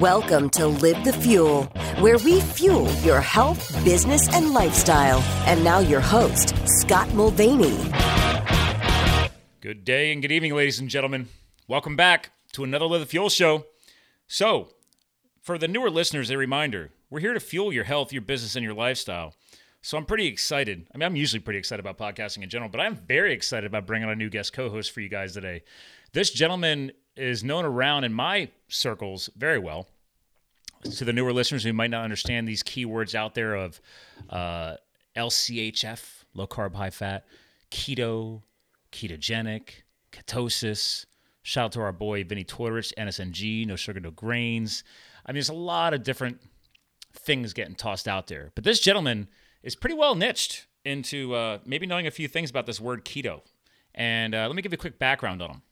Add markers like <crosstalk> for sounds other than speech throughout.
Welcome to Live the Fuel, where we fuel your health, business, and lifestyle. And now, your host, Scott Mulvaney. Good day and good evening, ladies and gentlemen. Welcome back to another Live the Fuel show. So, for the newer listeners, a reminder we're here to fuel your health, your business, and your lifestyle. So I'm pretty excited. I mean, I'm usually pretty excited about podcasting in general, but I'm very excited about bringing on a new guest co host for you guys today. This gentleman is known around in my circles very well. To the newer listeners who might not understand these keywords out there of uh, LCHF, low carb, high fat, keto, ketogenic, ketosis. Shout out to our boy Vinnie Tortorich, NSNG, no sugar, no grains. I mean, there's a lot of different things getting tossed out there. But this gentleman is pretty well niched into uh, maybe knowing a few things about this word keto. And uh, let me give you a quick background on him.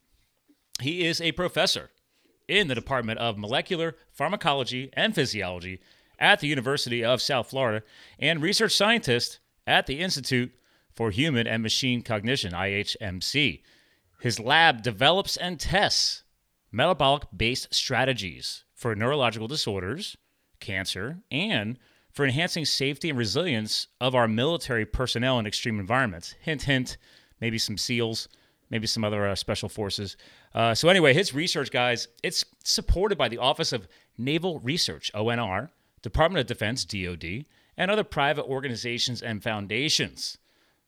He is a professor in the Department of Molecular Pharmacology and Physiology at the University of South Florida and research scientist at the Institute for Human and Machine Cognition, IHMC. His lab develops and tests metabolic based strategies for neurological disorders, cancer, and for enhancing safety and resilience of our military personnel in extreme environments. Hint, hint, maybe some SEALs, maybe some other uh, special forces. Uh, so, anyway, his research, guys, it's supported by the Office of Naval Research, ONR, Department of Defense, DoD, and other private organizations and foundations.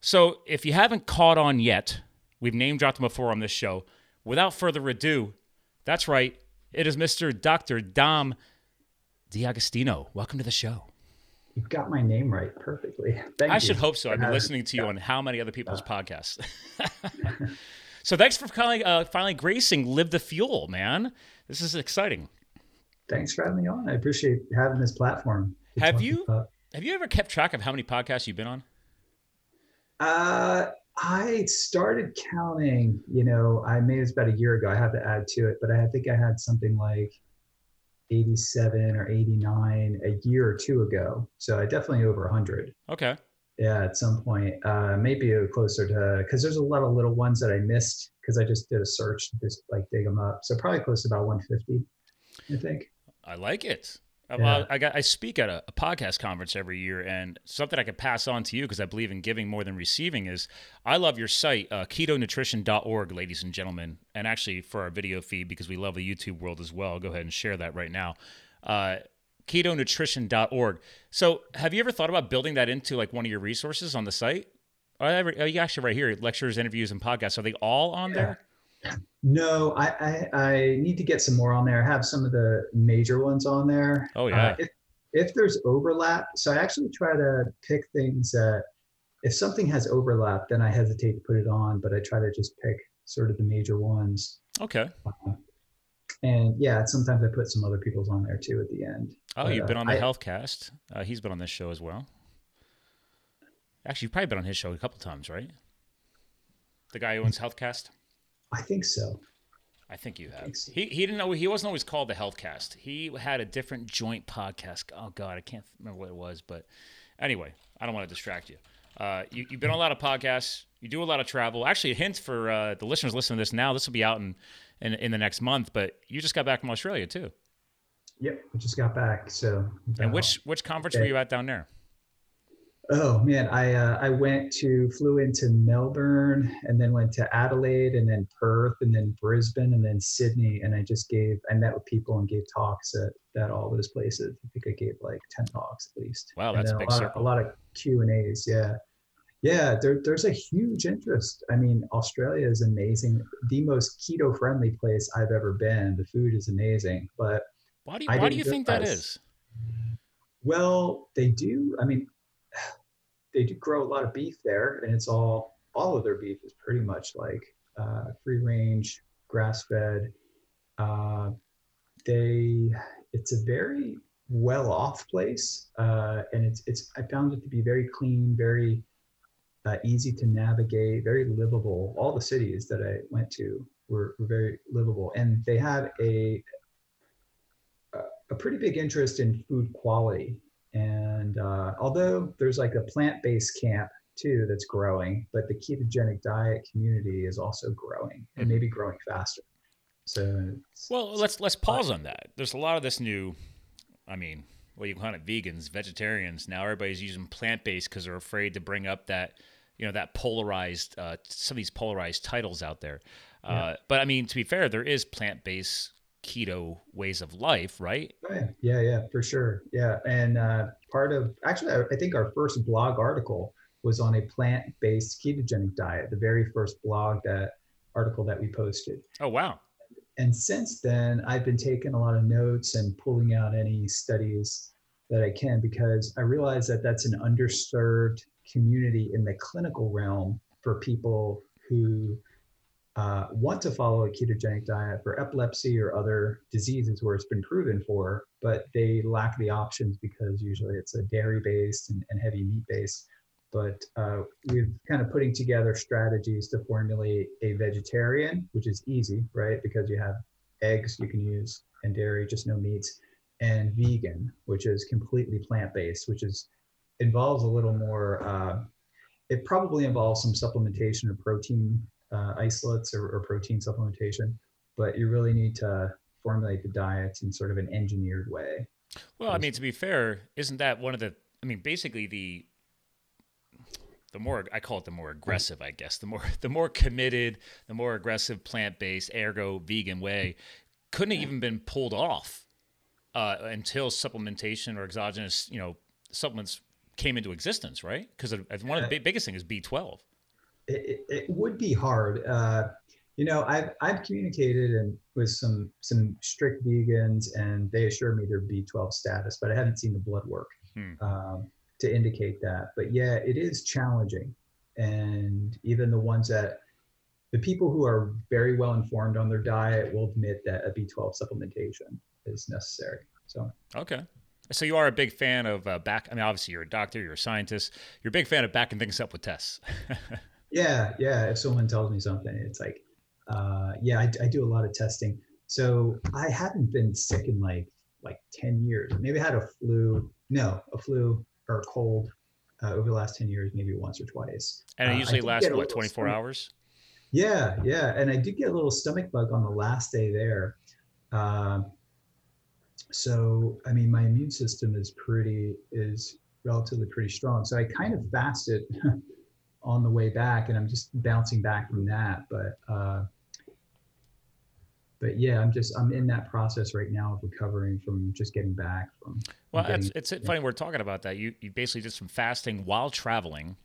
So, if you haven't caught on yet, we've name dropped him before on this show. Without further ado, that's right, it is Mr. Dr. Dom D'Agostino. Welcome to the show. You've got my name right perfectly. Thank I you. should hope so. I've been listening to you on how many other people's podcasts. <laughs> <laughs> so thanks for finally, uh, finally gracing Live the Fuel, man. This is exciting. Thanks for having me on. I appreciate having this platform. Have you about- have you ever kept track of how many podcasts you've been on? Uh, I started counting. You know, I made this about a year ago. I have to add to it, but I think I had something like 87 or 89 a year or two ago. So I definitely over 100. Okay. Yeah, at some point, uh, maybe closer to because there's a lot of little ones that I missed because I just did a search to just like dig them up. So probably close to about 150, I think. I like it. Uh, Yeah. Well, I got I speak at a, a podcast conference every year, and something I could pass on to you because I believe in giving more than receiving is I love your site, uh, ketonutrition.org, ladies and gentlemen, and actually for our video feed because we love the YouTube world as well. I'll go ahead and share that right now. Uh, ketonutrition.org. So, have you ever thought about building that into like one of your resources on the site? Are, oh, you actually right here, lectures, interviews, and podcasts. Are they all on there? No, I, I I need to get some more on there. I have some of the major ones on there. Oh, yeah. Uh, if, if there's overlap, so I actually try to pick things that if something has overlap, then I hesitate to put it on, but I try to just pick sort of the major ones. Okay. Uh, and yeah, sometimes I put some other people's on there too at the end. Oh, But, you've uh, been on the I- Healthcast. Uh, he's been on this show as well. Actually, you've probably been on his show a couple times, right? The guy who owns Healthcast. I think so. I think you have. Thanks. He he didn't know he wasn't always called the Healthcast. He had a different joint podcast. Oh God, I can't remember what it was, but anyway, I don't want to distract you. Uh, you you've been on a lot of podcasts. You do a lot of travel. Actually, a hint for uh, the listeners listening to this now. This will be out in, in in the next month. But you just got back from Australia too. Yep, I just got back. So And which which conference were you at down there? Oh man, I uh, I went to flew into Melbourne and then went to Adelaide and then Perth and then Brisbane and then Sydney and I just gave I met with people and gave talks at, at all those places. I think I gave like ten talks at least. Wow, that's a big lot circle. Of, a lot of Q and A's. Yeah, yeah. There, there's a huge interest. I mean, Australia is amazing. The most keto friendly place I've ever been. The food is amazing, but Why do you, why do you think that is? well, they do. I mean, they do grow a lot of beef there, and it's all all of their beef is pretty much like uh, free range, grass fed. Uh, they it's a very well off place, uh, and it's it's I found it to be very clean, very uh, easy to navigate, very livable. All the cities that I went to were, were very livable, and they have a a pretty big interest in food quality. And uh, although there's like a plant-based camp too that's growing, but the ketogenic diet community is also growing and maybe growing faster. So well, let's let's pause on that. There's a lot of this new, I mean, well, you call it vegans, vegetarians. Now everybody's using plant based because they're afraid to bring up that, you know, that polarized, uh, some of these polarized titles out there. Uh, yeah. But I mean, to be fair, there is plant based keto ways of life, right? Yeah, yeah, yeah, for sure. Yeah, and uh, part of actually, I think our first blog article was on a plant based ketogenic diet. The very first blog that article that we posted. Oh wow! and since then, I've been taking a lot of notes and pulling out any studies that I can because I realize that that's an underserved community in the clinical realm for people who uh, want to follow a ketogenic diet for epilepsy or other diseases where it's been proven for, but they lack the options because usually it's a dairy based and, and heavy meat based but uh, we've kind of putting together strategies to formulate a vegetarian, which is easy, right? Because you have eggs you can use and dairy, just no meats, and vegan, which is completely plant based, which is involves a little more. Uh, it probably involves some supplementation of protein uh, isolates or, or protein supplementation, but you really need to formulate the diet in sort of an engineered way. Well, I mean, to be fair, isn't that one of the? I mean, basically the the more I call it the more aggressive, I guess, the more <laughs> the more committed, the more aggressive plant based, ergo vegan way, couldn't have even been pulled off uh, until supplementation or exogenous, you know, supplements came into existence, right? Because one of the biggest things is B twelve. It, it, would be hard. Uh, you know, I've I've communicated and with some some strict vegans, and they assure me their B twelve status, but I haven't seen the blood work. Hmm. Um, to indicate that. But yeah, it is challenging. And even the ones that the people who are very well informed on their diet will admit that a B12 supplementation is necessary. So, okay. So you are a big fan of uh, back. I mean, obviously you're a doctor, you're a scientist. You're a big fan of backing things up with tests. <laughs> yeah, yeah. If someone tells me something, it's like, uh, yeah, I, I do a lot of testing. So I haven't been sick in like like ten years. Maybe I had a flu. No, a flu or a cold uh, over the last 10 years, maybe once or twice. And it uh, usually uh, lasts, what, 24 hours? Yeah, yeah. And I did get a little stomach bug on the last day there. Um, so, I mean, my immune system is pretty, is relatively pretty strong. So I kind of fasted <laughs> on the way back and I'm just bouncing back from that. But, uh, but yeah, I'm just I'm in that process right now of recovering from just getting back from. Well, getting, it's, it's funny we're talking about that. You you basically did some fasting while traveling,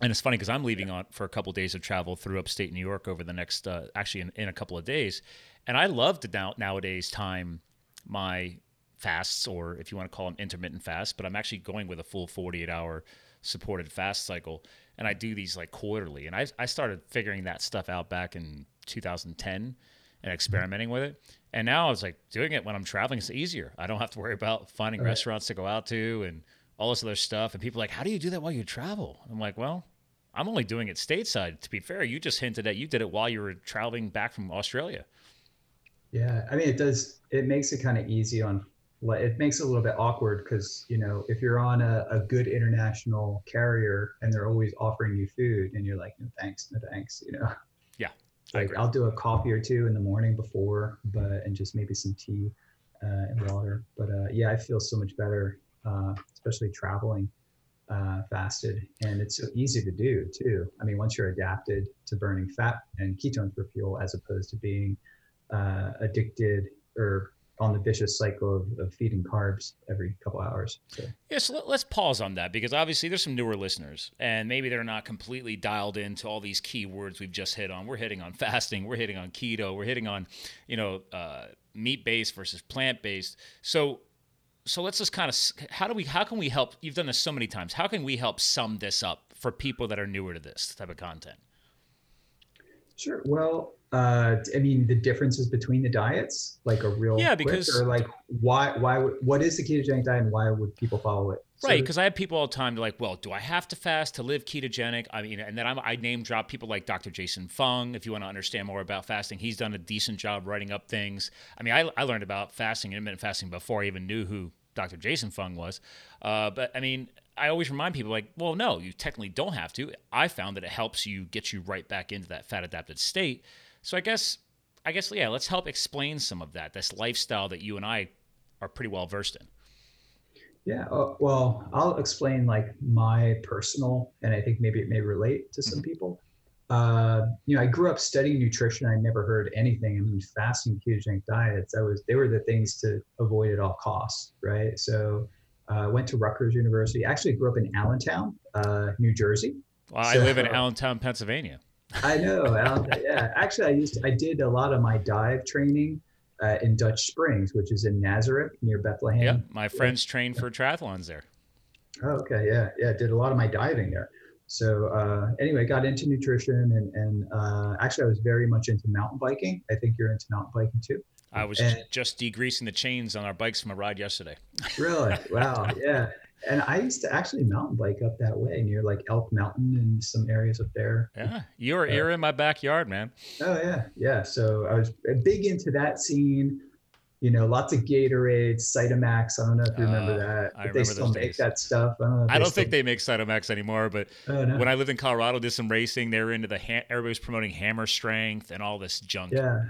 and it's funny because I'm leaving on for a couple of days of travel through upstate New York over the next uh, actually in, in a couple of days, and I love to now nowadays time my fasts or if you want to call them intermittent fasts, but I'm actually going with a full 48 hour supported fast cycle, and I do these like quarterly, and I I started figuring that stuff out back in 2010 and experimenting with it. And now I was like doing it when I'm traveling is easier. I don't have to worry about finding right. restaurants to go out to and all this other stuff. And people are like, how do you do that while you travel? I'm like, well, I'm only doing it stateside. To be fair, you just hinted at you did it while you were traveling back from Australia. Yeah, I mean, it does. It makes it kind of easy on. It makes it a little bit awkward because you know if you're on a, a good international carrier and they're always offering you food and you're like, no thanks, no thanks, you know. Yeah, like I'll do a coffee or two in the morning before, but and just maybe some tea uh, and water. But uh, yeah, I feel so much better, uh, especially traveling uh, fasted, and it's so easy to do too. I mean, once you're adapted to burning fat and ketones for fuel, as opposed to being uh, addicted or on the vicious cycle of, of feeding carbs every couple hours. So. Yeah, so let's pause on that because obviously there's some newer listeners and maybe they're not completely dialed into all these key words we've just hit on. We're hitting on fasting, we're hitting on keto, we're hitting on, you know, uh, meat based versus plant based. So, so let's just kind of how do we how can we help? You've done this so many times. How can we help sum this up for people that are newer to this type of content? Sure. Well, uh, I mean, the differences between the diets, like a real yeah, because or like why why what is the ketogenic diet and why would people follow it? Right, because I have people all the time. They're like, "Well, do I have to fast to live ketogenic?" I mean, and then I'm, I name drop people like Dr. Jason Fung. If you want to understand more about fasting, he's done a decent job writing up things. I mean, I, I learned about fasting, intermittent fasting, before I even knew who Dr. Jason Fung was. Uh, but I mean, I always remind people like, well, no, you technically don't have to. I found that it helps you get you right back into that fat adapted state. So I guess I guess yeah, let's help explain some of that. This lifestyle that you and I are pretty well versed in. Yeah, uh, well, I'll explain like my personal, and I think maybe it may relate to some mm-hmm. people. Uh, you know, I grew up studying nutrition. I never heard anything. I mean, fasting, ketogenic diets. I was they were the things to avoid at all costs, right? So, uh, went to Rutgers University. Actually, grew up in Allentown, uh, New Jersey. Well, so, I live in <laughs> Allentown, Pennsylvania. I know. Yeah, actually, I used to, I did a lot of my dive training uh, in Dutch Springs, which is in Nazareth near Bethlehem. Yep, my friends trained for triathlons there. Oh, okay, yeah, yeah. Did a lot of my diving there. So uh, anyway, got into nutrition and and uh, actually I was very much into mountain biking. I think you're into mountain biking too. I was and, just degreasing the chains on our bikes from a ride yesterday. Really? Wow. yeah. And I used to actually mountain bike up that way near like Elk Mountain and some areas up there. Yeah, you're uh, you're in my backyard, man. Oh yeah, yeah. So I was big into that scene. You know, lots of Gatorade, Cytomax. I don't know if you remember uh, that. But they still make days. that stuff. I don't, I don't think they make Cytomax anymore. But oh, no. when I lived in Colorado, did some racing. They were into the ha- everybody was promoting hammer strength and all this junk. Yeah.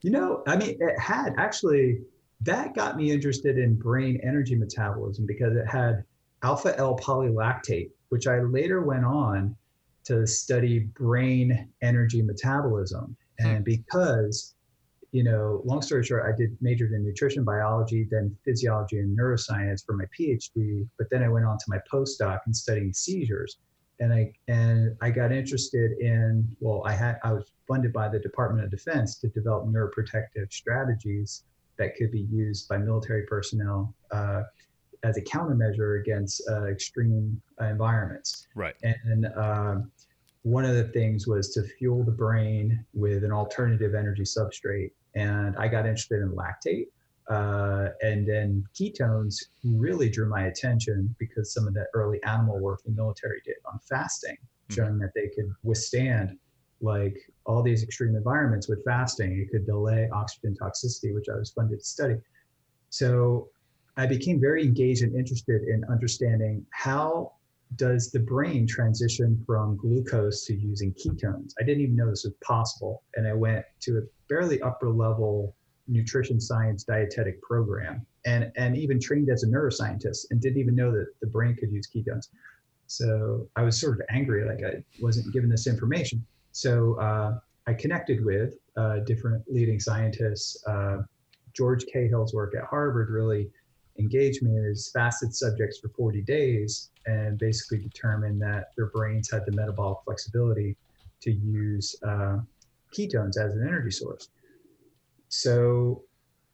You know, I mean, it had actually that got me interested in brain energy metabolism because it had alpha L polylactate, which I later went on to study brain energy metabolism. Hmm. And because, you know, long story short, I did majored in nutrition biology, then physiology and neuroscience for my PhD, but then I went on to my postdoc and studying seizures. And I and I got interested in well, I had I was funded by the Department of Defense to develop neuroprotective strategies that could be used by military personnel uh, as a countermeasure against uh, extreme uh, environments. Right. And um, one of the things was to fuel the brain with an alternative energy substrate. And I got interested in lactate. Uh, and then ketones really drew my attention because some of the early animal work the military did on fasting, mm-hmm. showing that they could withstand like all these extreme environments with fasting. It could delay oxygen toxicity, which I was funded to study. So I became very engaged and interested in understanding how does the brain transition from glucose to using ketones. I didn't even know this was possible. And I went to a fairly upper level nutrition science dietetic program and, and even trained as a neuroscientist and didn't even know that the brain could use ketones. So I was sort of angry, like I wasn't given this information. So uh, I connected with uh, different leading scientists. Uh, George Cahill's work at Harvard really engaged me as fasted subjects for 40 days and basically determined that their brains had the metabolic flexibility to use uh, ketones as an energy source. So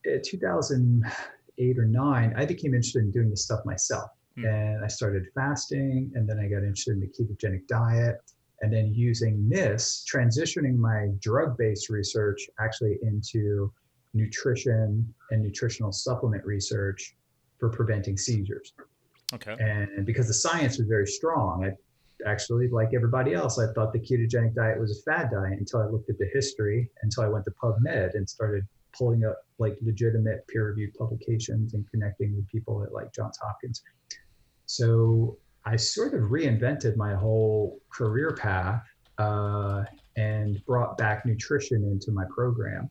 in 2008 or nine, I became interested in doing this stuff myself. Hmm. And I started fasting, and then I got interested in the ketogenic diet and then using this, transitioning my drug based research actually into nutrition and nutritional supplement research for preventing seizures. Okay. And because the science was very strong, I actually, like everybody else, I thought the ketogenic diet was a fad diet until I looked at the history, until I went to PubMed and started pulling up like legitimate peer reviewed publications and connecting with people at like Johns Hopkins. So I sort of reinvented my whole career path uh, and brought back nutrition into my program,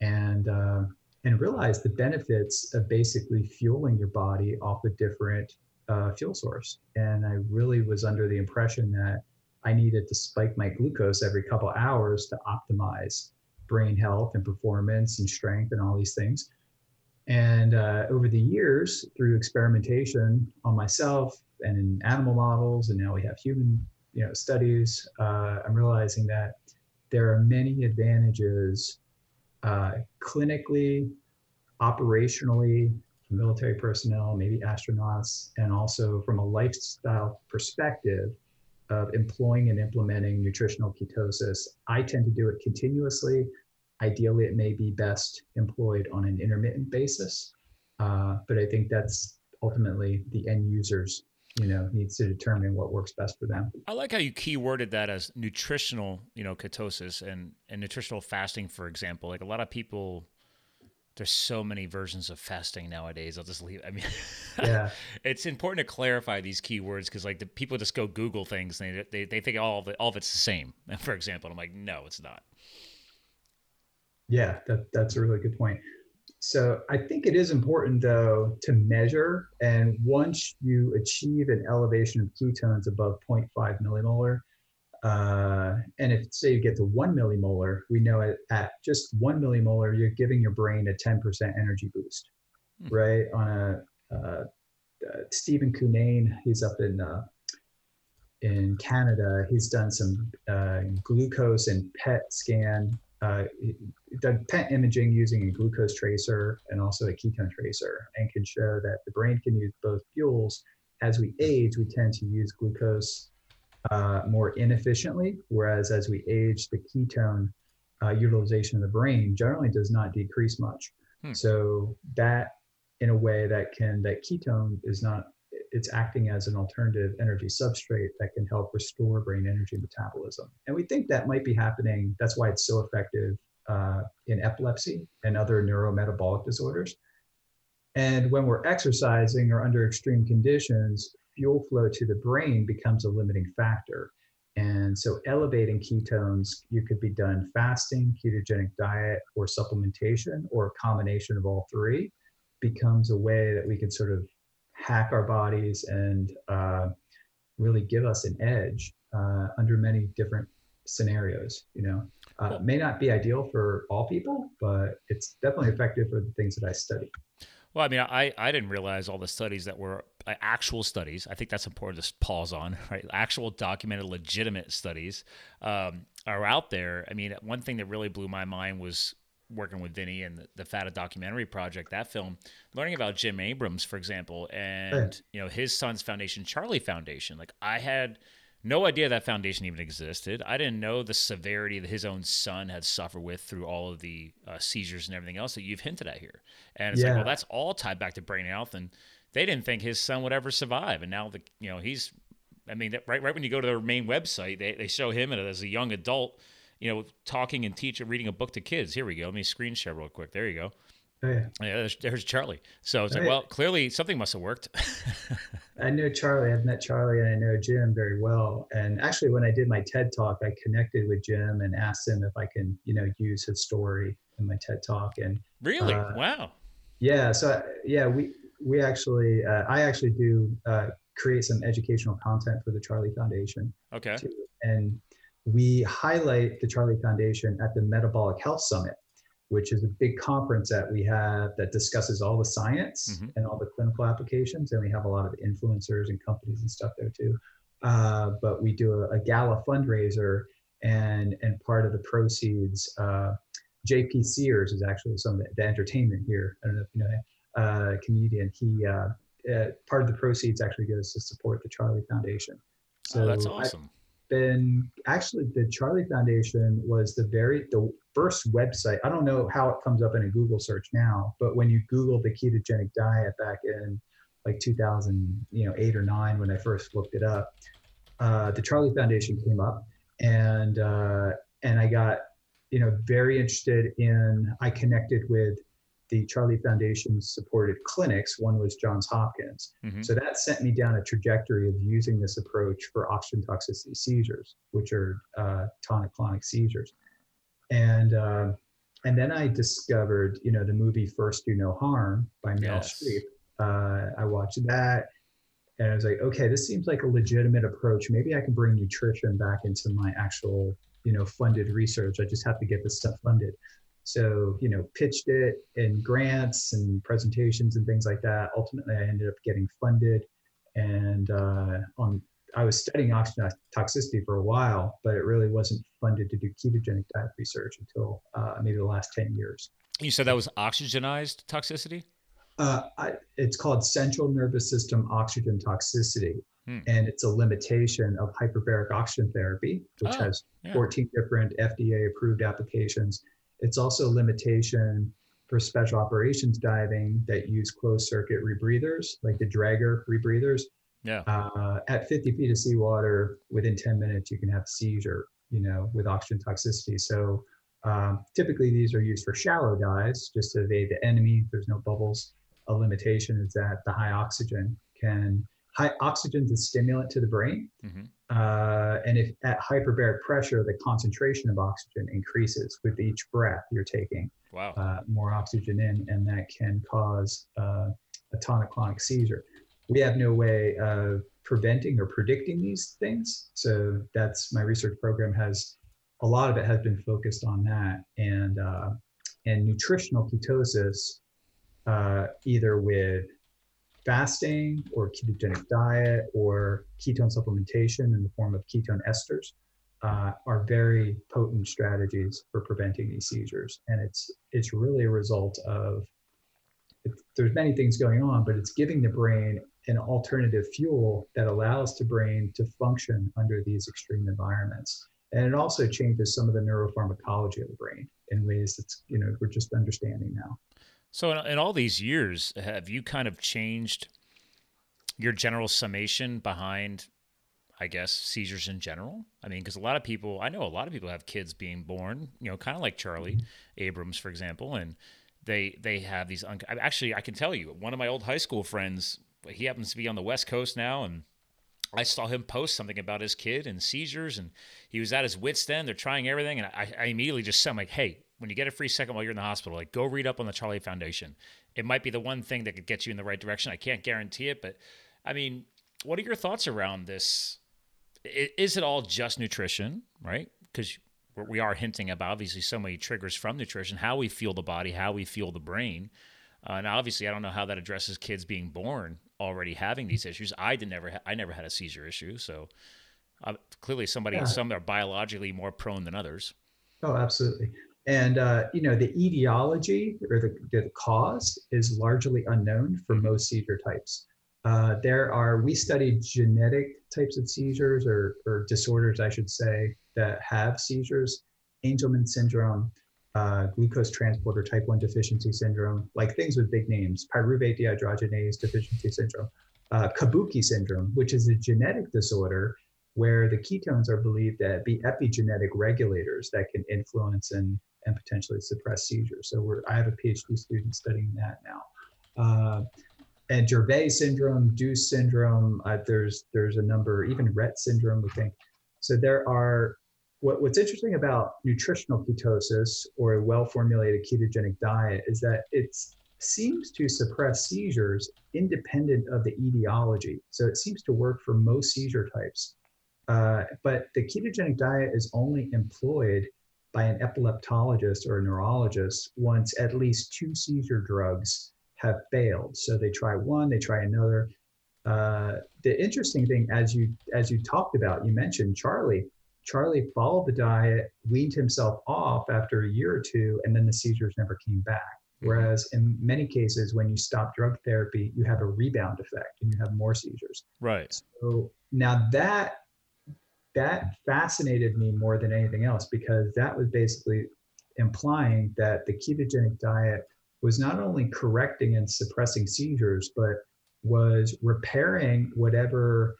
and uh, and realized the benefits of basically fueling your body off a different uh, fuel source. And I really was under the impression that I needed to spike my glucose every couple hours to optimize brain health and performance and strength and all these things. And uh, over the years, through experimentation on myself and in animal models, and now we have human, you know, studies. Uh, I'm realizing that there are many advantages uh, clinically, operationally, military personnel, maybe astronauts, and also from a lifestyle perspective of employing and implementing nutritional ketosis. I tend to do it continuously. Ideally, it may be best employed on an intermittent basis, uh, but I think that's ultimately the end user's you know needs to determine what works best for them. I like how you keyworded that as nutritional you know ketosis and and nutritional fasting for example. Like a lot of people there's so many versions of fasting nowadays. I'll just leave i mean yeah. <laughs> it's important to clarify these keywords because like the people just go google things and they, they, they think all of it all of it's the same <laughs> for example. I'm like no it's not Yeah, that, that's a really good point. So I think it is important though to measure. And once you achieve an elevation of ketones above 0.5 millimolar, uh, and if say you get to one millimolar, we know at, at just one millimolar, you're giving your brain a 10% energy boost, hmm. right? On a uh, uh, Stephen Cunnane, he's up in uh, in Canada. He's done some uh, glucose and PET scan uh, done PET imaging using a glucose tracer and also a ketone tracer and can show that the brain can use both fuels. As we age, we tend to use glucose uh, more inefficiently, whereas as we age, the ketone uh, utilization of the brain generally does not decrease much. Hmm. So that, in a way, that can that ketone is not it's acting as an alternative energy substrate that can help restore brain energy metabolism. And we think that might be happening. That's why it's so effective uh, in epilepsy and other neurometabolic disorders. And when we're exercising or under extreme conditions, fuel flow to the brain becomes a limiting factor. And so elevating ketones, you could be done fasting, ketogenic diet, or supplementation, or a combination of all three becomes a way that we can sort of hack our bodies and uh, really give us an edge uh, under many different scenarios. You know, uh, may not be ideal for all people, but it's definitely effective for the things that I study. Well, I mean, I, I didn't realize all the studies that were uh, actual studies. I think that's important to pause on, <laughs> right? Actual documented, legitimate studies um, are out there. I mean, one thing that really blew my mind was working with Vinny and the, the Fata documentary project, that film, learning about Jim Abrahams, for example, and you know his son's foundation, Charlie Foundation. Like I had no idea that foundation even existed. I didn't know the severity that his own son had suffered with through all of the uh, seizures and everything else that you've hinted at here. And it's yeah. like, well, that's all tied back to brain health, and they didn't think his son would ever survive. And now the you know he's, I mean, right right when you go to their main website, they they show him as a young adult you know, talking and teaching, reading a book to kids. Here we go. Let me screen share real quick. There you go. Oh, yeah. yeah there's, there's, Charlie. So it's oh, like, well, clearly something must have worked. <laughs> I know Charlie. I've met Charlie and I know Jim very well. And actually, when I did my TED talk, I connected with Jim and asked him if I can, you know, use his story in my TED talk. And really, uh, wow. Yeah. So yeah, we we actually, uh, I actually do uh, create some educational content for the Charlie Foundation. Okay. Too. And we highlight the Charlie Foundation at the Metabolic Health Summit, which is a big conference that we have that discusses all the science mm-hmm. and all the clinical applications. And we have a lot of influencers and companies and stuff there too. Uh, but we do a, a, gala fundraiser, and and part of the proceeds, uh, JP Sears is actually some of the, the, entertainment here. I don't know if you know, uh, comedian. He uh, uh, part of the proceeds actually goes to support the Charlie Foundation. So oh, that's awesome. I, been actually the Charlie Foundation was the very the first website. I don't know how it comes up in a Google search now, but when you Google the ketogenic diet back in like 2000, you know, eight or nine when I first looked it up, uh, the Charlie Foundation came up, and uh, and I got you know very interested in. I connected with the Charlie Foundation supported clinics. One was Johns Hopkins. Mm-hmm. So that sent me down a trajectory of using this approach for oxygen toxicity seizures, which are uh, tonic-clonic seizures. And uh, and then I discovered, you know, the movie First Do No Harm by Meryl yes. Streep. Uh, I watched that, and I was like, okay, this seems like a legitimate approach. Maybe I can bring nutrition back into my actual, you know, funded research. I just have to get this stuff funded. So, you know, pitched it in grants and presentations and things like that. Ultimately, I ended up getting funded. And uh, on, I was studying oxygen toxicity for a while, but it really wasn't funded to do ketogenic diet research until uh, maybe the last 10 years. You said that was oxygenized toxicity? Uh, I, it's called central nervous system oxygen toxicity. Hmm. And it's a limitation of hyperbaric oxygen therapy, which oh, has yeah. 14 different FDA approved applications it's also a limitation for special operations diving that use closed circuit rebreathers, like the Draeger rebreathers. Yeah. Uh, at 50 feet of seawater, within 10 minutes, you can have a seizure, you know, with oxygen toxicity. So um, typically these are used for shallow dives just to evade the enemy. There's no bubbles. A limitation is that the high oxygen can high oxygen's a stimulant to the brain. Mm-hmm. Uh, and if at hyperbaric pressure, the concentration of oxygen increases with each breath you're taking. Wow. Uh, more oxygen in, and that can cause uh, a tonic-clonic seizure. We have no way of preventing or predicting these things. So that's my research program has a lot of it has been focused on that and uh, and nutritional ketosis, uh, either with fasting or ketogenic diet or ketone supplementation in the form of ketone esters uh, are very potent strategies for preventing these seizures. And it's it's really a result of there's many things going on, but it's giving the brain an alternative fuel that allows the brain to function under these extreme environments. And it also changes some of the neuropharmacology of the brain in ways that's, you know, we're just understanding now. So, in, in all these years, have you kind of changed your general summation behind, I guess, seizures in general? I mean, because a lot of people, I know a lot of people have kids being born, you know, kind of like Charlie mm-hmm. Abrahams, for example, and they they have these. Un- actually, I can tell you, one of my old high school friends, he happens to be on the West Coast now, and I saw him post something about his kid and seizures, and he was at his wits' end. They're trying everything, and I, I immediately just said, "I'm like, hey, when you get a free second while you're in the hospital, like go read up on the Charlie Foundation. It might be the one thing that could get you in the right direction. I can't guarantee it, but I mean, what are your thoughts around this? Is it all just nutrition, right? Because we are hinting about obviously so many triggers from nutrition, how we feel the body, how we feel the brain. Uh, and obviously, I don't know how that addresses kids being born already having these issues. I did never, ha- I never had a seizure issue, so uh, clearly somebody, yeah. some are biologically more prone than others. Oh, absolutely. And uh, you know, the etiology or the, the cause is largely unknown for mm-hmm. most seizure types. Uh, there are we studied genetic types of seizures or, or disorders, I should say, that have seizures. Angelman syndrome, uh, glucose transporter type 1 deficiency syndrome, like things with big names, pyruvate dehydrogenase deficiency syndrome, uh, Kabuki syndrome, which is a genetic disorder where the ketones are believed to be epigenetic regulators that can influence and, and potentially suppress seizures. So we're, I have a PhD student studying that now. Uh, and Dravet syndrome, Doose syndrome, uh, there's there's a number, even Rett syndrome, we think. So there are what, what's interesting about nutritional ketosis or a well-formulated ketogenic diet is that it seems to suppress seizures independent of the etiology. So it seems to work for most seizure types. Uh, but the ketogenic diet is only employed by an epileptologist or a neurologist once at least two seizure drugs have failed. So they try one, they try another. Uh, the interesting thing, as you as you talked about, you mentioned Charlie. Charlie followed the diet, weaned himself off after a year or two, and then the seizures never came back. Mm-hmm. Whereas in many cases, when you stop drug therapy, you have a rebound effect and you have more seizures. Right. So now that that fascinated me more than anything else because that was basically implying that the ketogenic diet was not only correcting and suppressing seizures, but was repairing whatever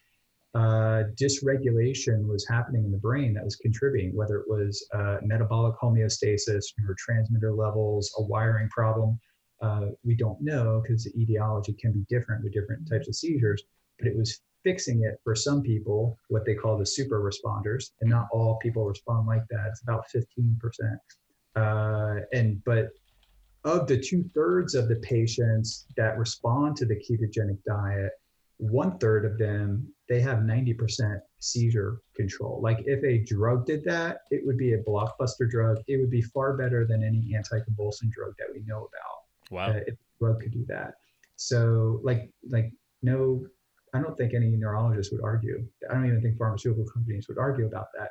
uh, dysregulation was happening in the brain that was contributing, whether it was uh, metabolic homeostasis, neurotransmitter levels, a wiring problem. Uh, we don't know because the etiology can be different with different types of seizures, but it was fixing it for some people, what they call the super responders, and not all people respond like that. It's about 15%. Uh, and but of the two thirds of the patients that respond to the ketogenic diet, one third of them they have 90% seizure control. Like if a drug did that, it would be a blockbuster drug. It would be far better than any anticonvulsant drug that we know about. Wow. Uh, if a drug could do that. So like like no, I don't think any neurologist would argue. I don't even think pharmaceutical companies would argue about that.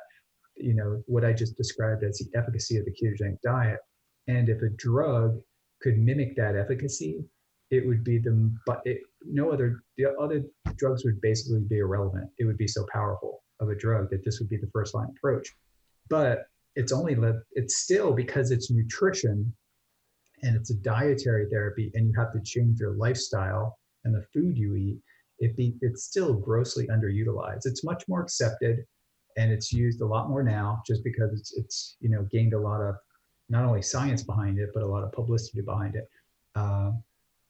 You know what I just described as the efficacy of the ketogenic diet. And if a drug could mimic that efficacy, it would be the but it, no other the other drugs would basically be irrelevant. It would be so powerful of a drug that this would be the first line approach. But it's only it's still because it's nutrition and it's a dietary therapy and you have to change your lifestyle and the food you eat it be it's still grossly underutilized it's much more accepted and it's used a lot more now just because it's it's you know gained a lot of not only science behind it but a lot of publicity behind it uh,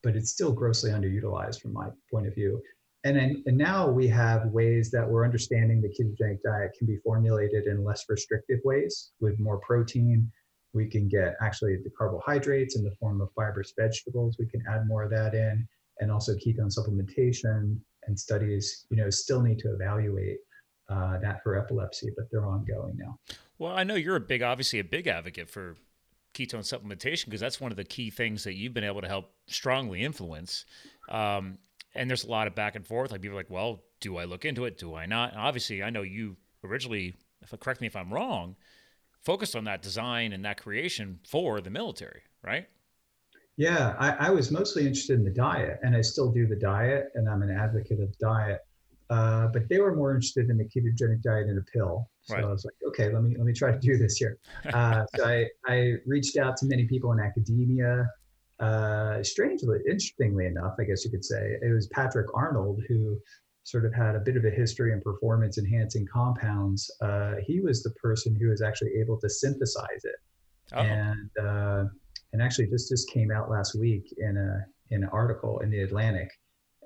but it's still grossly underutilized from my point of view. and then, and now we have ways that we're understanding the ketogenic diet can be formulated in less restrictive ways with more protein. We can get actually the carbohydrates in the form of fibrous vegetables. We can add more of that in, and also ketone supplementation. And studies, you know, still need to evaluate uh, that for epilepsy, but they're ongoing now. Well, I know you're a big, obviously, a big advocate for ketone supplementation because that's one of the key things that you've been able to help strongly influence. Um, and there's a lot of back and forth. Like people are like, well, do I look into it? Do I not? And obviously, I know you originally, if correct me if I'm wrong, focused on that design and that creation for the military, right? Yeah, I, I was mostly interested in the diet, and I still do the diet, and I'm an advocate of diet. Uh, but they were more interested in the ketogenic diet and a pill. So right. I was like, okay, let me let me try to do this here. <laughs> Uh, so I I reached out to many people in academia, uh, strangely, interestingly enough, I guess you could say, it was Patrick Arnold who sort of had a bit of a history in performance enhancing compounds. Uh, he was the person who was actually able to synthesize it. Oh. And uh, and actually just just came out last week in a in an article in the Atlantic,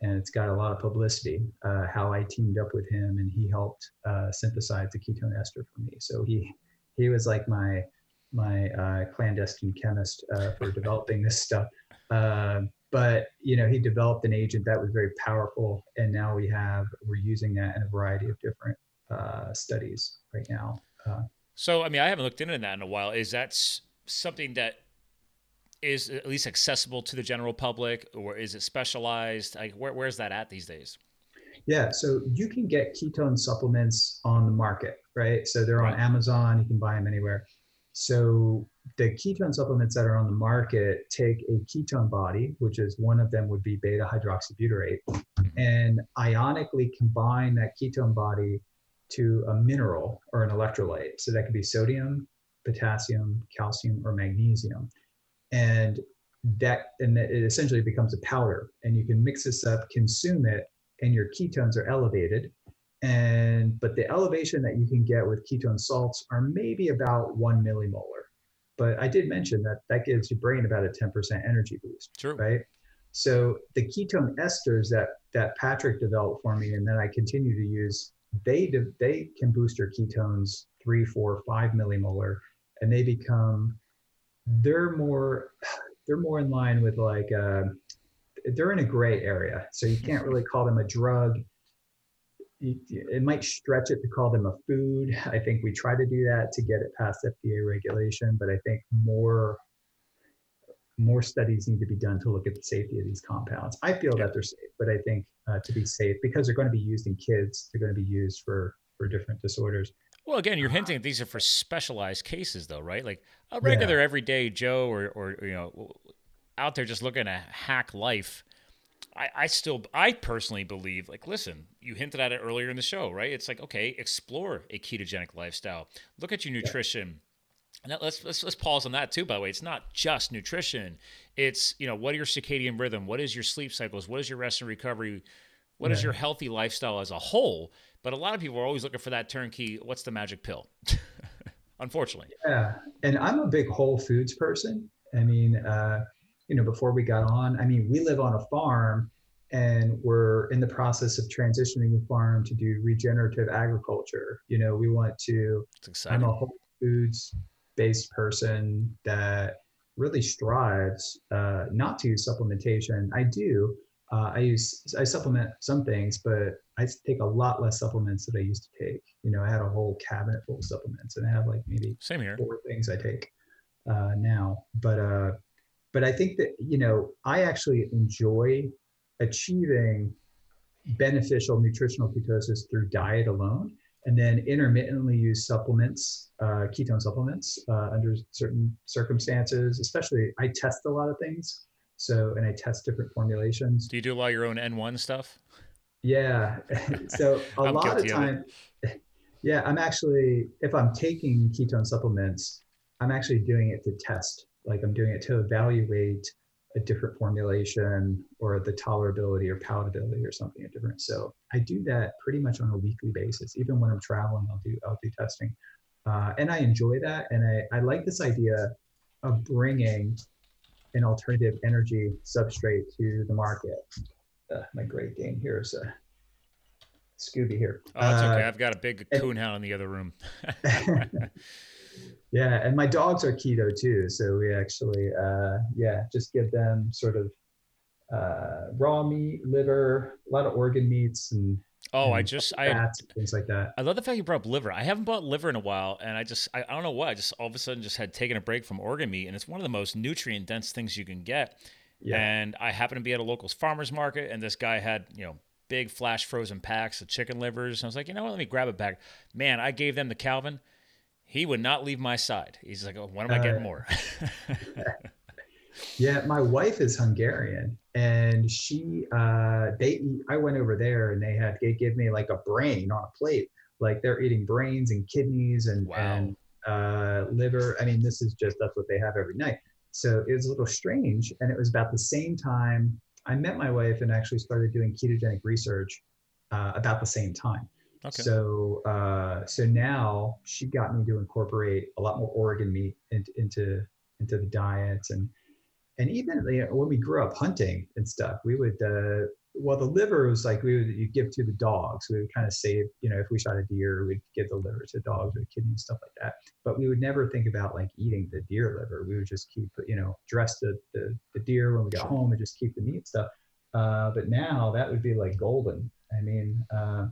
and it's got a lot of publicity. Uh, how I teamed up with him and he helped uh, synthesize the ketone ester for me. So he he was like my my uh, clandestine chemist uh, for <laughs> developing this stuff. Uh, but you know, he developed an agent that was very powerful, and now we have we're using that in a variety of different uh, studies right now. Uh, so, I mean, I haven't looked into that in a while. Is that something that is at least accessible to the general public, or is it specialized? Like, where, where's that at these days? Yeah, so you can get ketone supplements on the market, right? So they're right. on Amazon. You can buy them anywhere. So the ketone supplements that are on the market take a ketone body, which is one of them would be beta hydroxybutyrate, mm-hmm. and ionically combine that ketone body to a mineral or an electrolyte. So that could be sodium, potassium, calcium, or magnesium. And that and it essentially becomes a powder. And you can mix this up, consume it, and your ketones are elevated and but the elevation that you can get with ketone salts are maybe about one millimolar but i did mention that that gives your brain about a 10% energy boost True. right so the ketone esters that that patrick developed for me and then i continue to use they they can boost your ketones three four five millimolar and they become they're more they're more in line with like uh, they're in a gray area so you can't really call them a drug it might stretch it to call them a food. I think we try to do that to get it past FDA regulation, but I think more more studies need to be done to look at the safety of these compounds. I feel that they're safe, but I think uh, to be safe because they're going to be used in kids, they're going to be used for for different disorders. Well, again, you're hinting that these are for specialized cases, though, right? Like a regular, yeah. everyday Joe, or or you know, out there just looking to hack life I, I still, I personally believe, like, listen, you hinted at it earlier in the show, right? It's like, okay, explore a ketogenic lifestyle. Look at your nutrition. And let's, let's let's pause on that too. By the way, it's not just nutrition. It's you know what are your circadian rhythm? What is your sleep cycles? What is your rest and recovery? What yeah. is your healthy lifestyle as a whole? But a lot of people are always looking for that turnkey. What's the magic pill? <laughs> Unfortunately. Yeah, and I'm a big whole foods person. I mean, uh, you know, before we got on. I mean, we live on a farm and we're in the process of transitioning the farm to do regenerative agriculture. You know, we want to, I'm a whole foods based person that really strives uh, not to use supplementation. I do. Uh, I use I supplement some things, but I take a lot less supplements than I used to take. You know, I had a whole cabinet full of supplements, and I have like maybe same here four things I take uh, now. But uh, but I think that, you know, I actually enjoy achieving beneficial nutritional ketosis through diet alone and then intermittently use supplements, uh, ketone supplements uh, under certain circumstances. Especially, I test a lot of things. So, and I test different formulations. Do you do a lot of your own N1 stuff? Yeah. <laughs> so, a lot of time, yeah, I'm actually, if I'm taking ketone supplements, I'm actually doing it to test like I'm doing it to evaluate a different formulation or the tolerability or palatability or something different. So I do that pretty much on a weekly basis. Even when I'm traveling, I'll do I'll do testing, uh, and I enjoy that. And I, I like this idea of bringing an alternative energy substrate to the market. Uh, my Great Dane here is uh, Scooby here. Oh, it's okay. Uh, I've got a big coonhound in the other room. <laughs> <laughs> yeah, and my dogs are keto too, so we actually, uh, yeah, just give them sort of uh, raw meat, liver, a lot of organ meats, and Oh, I just I things like that. I love the fact you brought up liver. I haven't bought liver in a while, and I just I, I don't know why. I just all of a sudden just had taken a break from organ meat, and it's one of the most nutrient dense things you can get. Yeah, And I happened to be at a local farmer's market, and this guy had, you know, big flash frozen packs of chicken livers. And I was like, you know what, let me grab a pack. Man, I gave them to Calvin. He would not leave my side. He's like, oh, when am I getting Uh, more? <laughs> <laughs> yeah. My wife is Hungarian, and she, uh, they, eat, I went over there, and they had they give me like a brain on a plate, like they're eating brains and kidneys and Wow. and uh, liver. I mean, this is just that's what they have every night. So it was a little strange, and it was about the same time I met my wife and actually started doing ketogenic research uh, about the same time. Okay. So uh, so now she got me to incorporate a lot more organ meat into into, into the diet and and even you know, when we grew up hunting and stuff, we would uh, well the liver was like we would you give to the dogs. We would kind of save you know if we shot a deer, we'd give the liver to dogs or kidney and stuff like that. But we would never think about like eating the deer liver. We would just keep you know dress the the, the deer when we got home and just keep the meat stuff. Uh, but now that would be like golden. I mean, uh,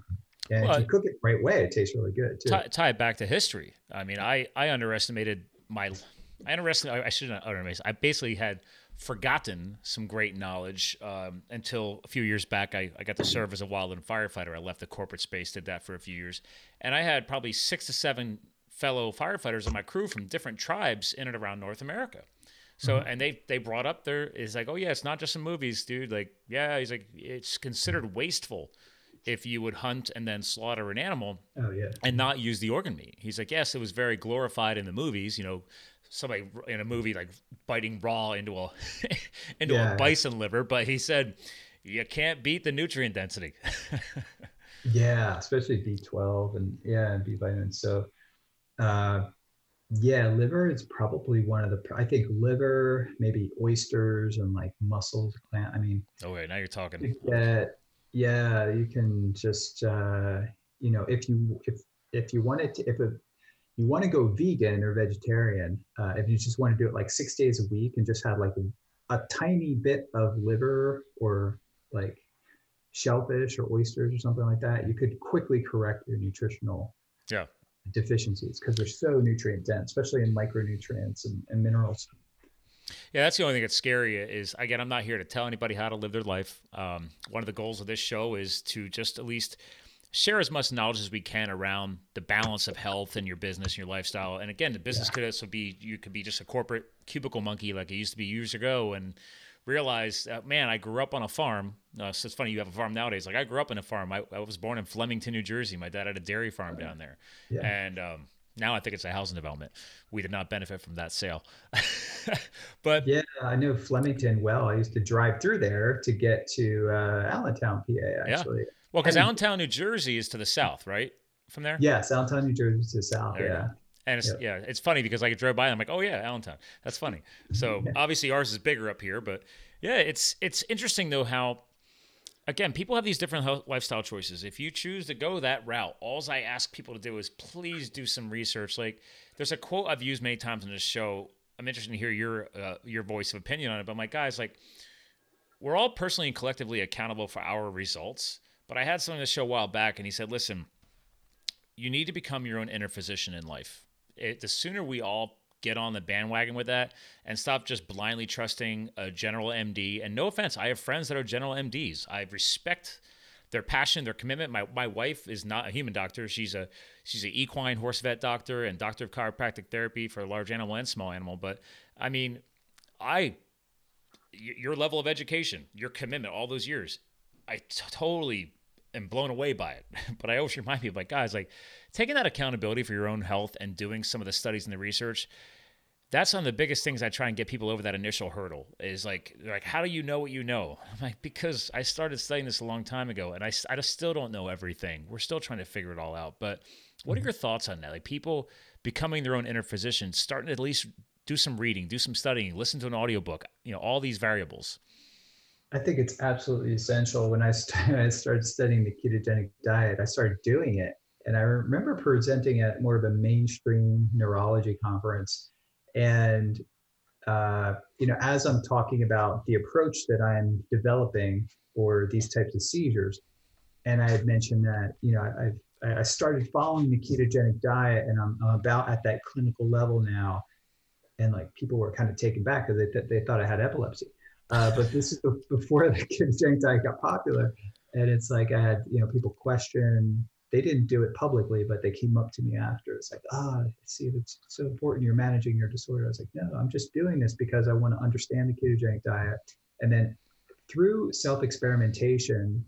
and Well, if you cook it the right way, it tastes really good too. tie, tie it back to history. I mean, I, I underestimated my, I underestimated, I shouldn't underestimate. I basically had forgotten some great knowledge um, until a few years back. I, I got to serve as a wildland firefighter. I left the corporate space, did that for a few years, and I had probably six to seven fellow firefighters on my crew from different tribes in and around North America. So and they they brought up their there is like, oh yeah, it's not just in movies, dude. Like, yeah, he's like, it's considered wasteful if you would hunt and then slaughter an animal oh yeah. and not use the organ meat. He's like, yes, it was very glorified in the movies. You know, somebody in a movie like biting raw into a <laughs> into Yeah. a bison liver, but he said you can't beat the nutrient density. <laughs> Yeah, especially B12 and yeah, and B vitamins. So, uh, yeah, liver is probably one of the. I think liver, maybe oysters and like mussels, plant. I mean, oh okay, wait, now you're talking. Yeah, yeah, you can just uh, you know if you if if you wanted to if a, you want to go vegan or vegetarian, uh, if you just want to do it like six days a week and just have like a, a tiny bit of liver or like shellfish or oysters or something like that, you could quickly correct your nutritional Yeah. deficiencies because they're so nutrient dense, especially in micronutrients and, and minerals. Yeah, that's the only thing that's scary. Is again, I'm not here to tell anybody how to live their life. Um, one of the goals of this show is to just at least share as much knowledge as we can around the balance of health and your business and your lifestyle. And again, the business could also be you could be just a corporate cubicle monkey like it used to be years ago, and realize, uh, man, I grew up on a farm. Uh, so it's funny you have a farm nowadays. Like I grew up in a farm. I, I was born in Flemington, New Jersey. My dad had a dairy farm down there, Yeah. and um, now I think it's a housing development. We did not benefit from that sale, <laughs> but Yeah, I know Flemington well. I used to drive through there to get to uh, Allentown, PA. Actually, Well, because Allentown, New Jersey is to the south, right? From there? yes, Allentown, New Jersey to the south. There yeah. And it's, yeah. it's funny because I drove by and I'm like, oh yeah, Allentown. That's funny. So <laughs> obviously ours is bigger up here, but yeah, it's it's interesting though how again people have these different lifestyle choices. If you choose to go that route, all I ask people to do is please do some research. Like there's a quote I've used many times in this show. I'm interested to hear your uh, your voice of opinion on it. But my guys, like we're all personally and collectively accountable for our results. But I had someone on the show a while back, and he said, "Listen, you need to become your own inner physician in life. It, the sooner we all get on the bandwagon with that and stop just blindly trusting a general MD. And no offense, I have friends that are general MDs. I respect their passion, their commitment. My my wife is not a human doctor. She's a she's an equine horse vet doctor and doctor of chiropractic therapy for large animal and small animal. But I mean, I your level of education, your commitment, all those years, I t- totally am blown away by it. <laughs> But I always remind people, like guys, like taking that accountability for your own health and doing some of the studies and the research. That's one of the biggest things I try and get people over that initial hurdle is like, they're like, how do you know what you know? <laughs> I'm like, because I started studying this a long time ago and I just still don't know everything. We're still trying to figure it all out. But what are mm-hmm. your thoughts on that? Like people becoming their own inner physician, starting to at least do some reading, do some studying, listen to an audiobook, you know, all these variables. I think it's absolutely essential. When I, st- <laughs> I started studying the ketogenic diet, I started doing it. And I remember presenting at more of a mainstream neurology conference. And, uh, you know, as I'm talking about the approach that I'm developing for these types of seizures, and I had mentioned that, you know, I've I started following the ketogenic diet and I'm, I'm, about at that clinical level now. And like people were kind of taken back because they, they thought I had epilepsy. Uh, but this is before the <laughs> ketogenic diet got popular. And it's like I had, you know, people question, they didn't do it publicly, but they came up to me after. It's like, ah, oh, see, it's so important you're managing your disorder. I was like, no, I'm just doing this because I want to understand the ketogenic diet. And then through self experimentation,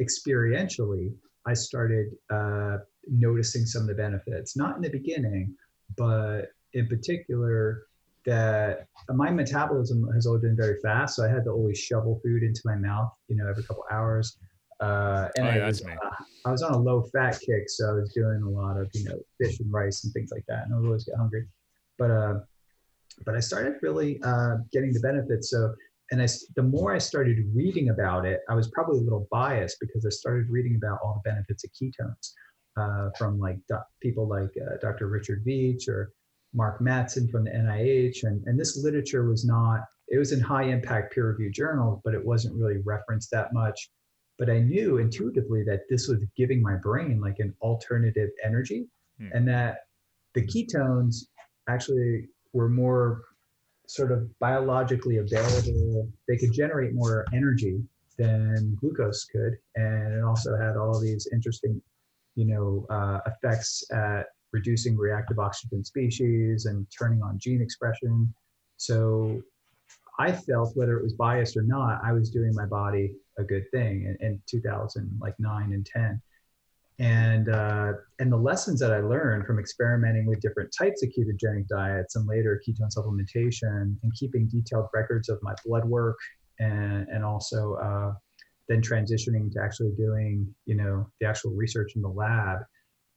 experientially, I started uh, noticing some of the benefits, not in the beginning, but in particular, that my metabolism has always been very fast. So I had to always shovel food into my mouth, you know, every couple hours. Uh, and oh, I, was, uh, I was on a low fat kick. So I was doing a lot of, you know, fish and rice and things like that. And I would always get hungry. But, uh, but I started really uh, getting the benefits. So and I, the more I started reading about it, I was probably a little biased because I started reading about all the benefits of ketones uh, from like do, people like uh, Dr. Richard Veech or Mark Mattson from the NIH. And, and this literature was not, it was in high impact peer reviewed journals, but it wasn't really referenced that much. But I knew intuitively that this was giving my brain like an alternative energy hmm. and that the ketones actually were more sort of biologically available. They could generate more energy than glucose could, and it also had all these interesting, you know, uh, effects at reducing reactive oxygen species and turning on gene expression. So I felt whether it was biased or not, I was doing my body a good thing in, in 2000, like nine and 10 and uh, and the lessons that I learned from experimenting with different types of ketogenic diets and later ketone supplementation and keeping detailed records of my blood work and and also uh, then transitioning to actually doing you know the actual research in the lab,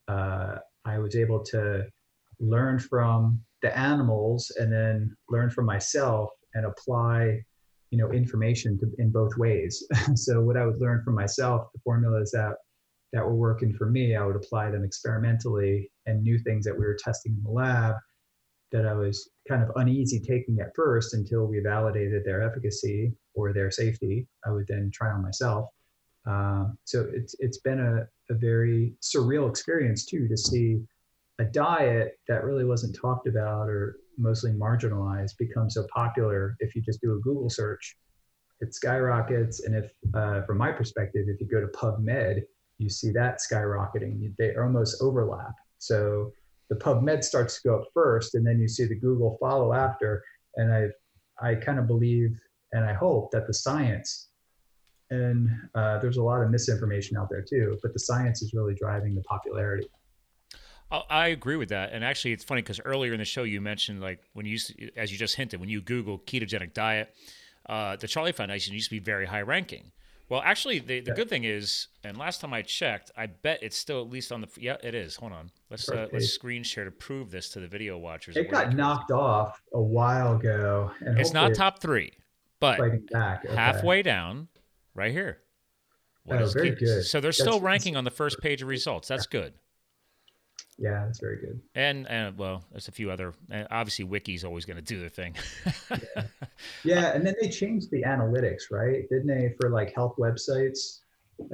uh, I was able to learn from the animals and then learn from myself and apply you know information to, in both ways. <laughs> so what I would learn from myself, the formulas that that were working for me, I would apply them experimentally and new things that we were testing in the lab that I was kind of uneasy taking at first until we validated their efficacy or their safety. I would then try on myself. Um, so it's it's been a, a very surreal experience too to see a diet that really wasn't talked about or mostly marginalized become so popular. If you just do a Google search, it skyrockets. And if, uh, from my perspective, if you go to PubMed, you see that skyrocketing. They almost overlap. So the PubMed starts to go up first, and then you see the Google follow after. And I, I kind of believe and I hope that the science, and uh, there's a lot of misinformation out there too, but the science is really driving the popularity. I agree with that, and actually, it's funny because earlier in the show you mentioned like when you, as you just hinted, when you Google ketogenic diet, uh, the Charlie Foundation used to be very high ranking. Well, actually, the, the yeah. good thing is, and last time I checked, I bet it's still at least on the. Yeah, it is. Hold on. Let's uh, let's screen share to prove this to the video watchers. It got knocked off a while ago, and it's not top three, but back. Okay. halfway down, right here. What oh, very good. So they're That's, still ranking on the first page of results. That's good. Yeah, that's very good. And and well, there's a few other. Obviously, Wiki's always going to do their thing. <laughs> yeah. yeah, and then they changed the analytics, right? Didn't they for like health websites?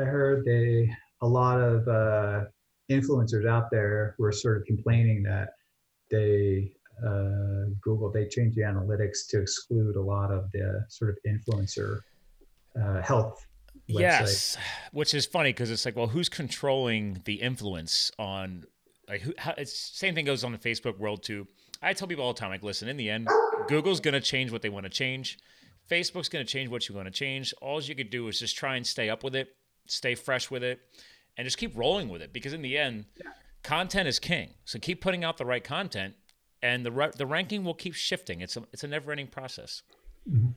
I heard they a lot of uh, influencers out there were sort of complaining that they uh, Google they changed the analytics to exclude a lot of the sort of influencer uh, health Website. Yes, which is funny because it's like, well, who's controlling the influence on like who, how, it's same thing goes on the Facebook world too. I tell people all the time, like, listen, in the end, Google's gonna change what they want to change. Facebook's gonna change what you want to change. All you could do is just try and stay up with it, stay fresh with it, and just keep rolling with it. Because in the end, yeah. content is king. So keep putting out the right content, and the the ranking will keep shifting. It's a it's a never ending process. Mm-hmm.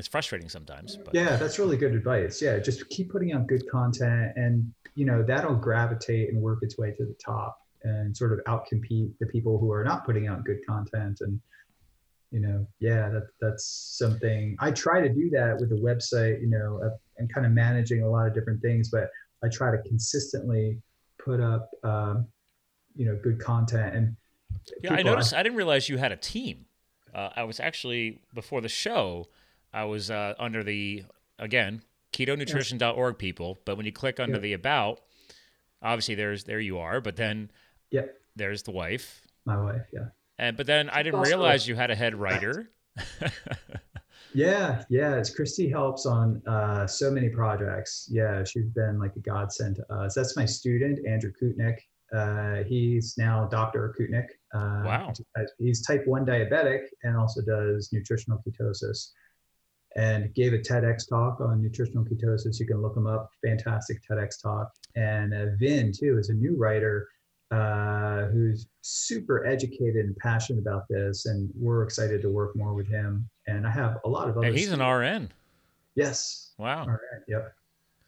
It's frustrating sometimes. But. Yeah, that's really good advice. Yeah, just keep putting out good content, and you know that'll gravitate and work its way to the top and sort of outcompete the people who are not putting out good content and you know, yeah, that that's something I try to do that with the website, you know, uh, and kind of managing a lot of different things, but I try to consistently put up, um, you know, good content. And yeah, I noticed. I, I, didn't realize you had a team. Uh, I was actually before the show. I was uh, under the again ketonutrition.org people, but when you click under yeah. the about, obviously there's there you are, but then yeah, there's the wife. My wife, yeah. And but then I didn't realize you had a head writer. <laughs> yeah, yeah. It's Christy helps on uh, so many projects. Yeah, she's been like a godsend to us. That's my student, Andrew Koutnik. Uh, he's now Dr. Koutnik. Uh, wow. He's type 1 diabetic and also does nutritional ketosis and gave a TEDx talk on nutritional ketosis. You can look him up. Fantastic TEDx talk. And uh, Vin, too, is a new writer uh, who's super educated and passionate about this. And we're excited to work more with him. And I have a lot of other. And he's students. an RN. Yes. Wow. RN. Yep.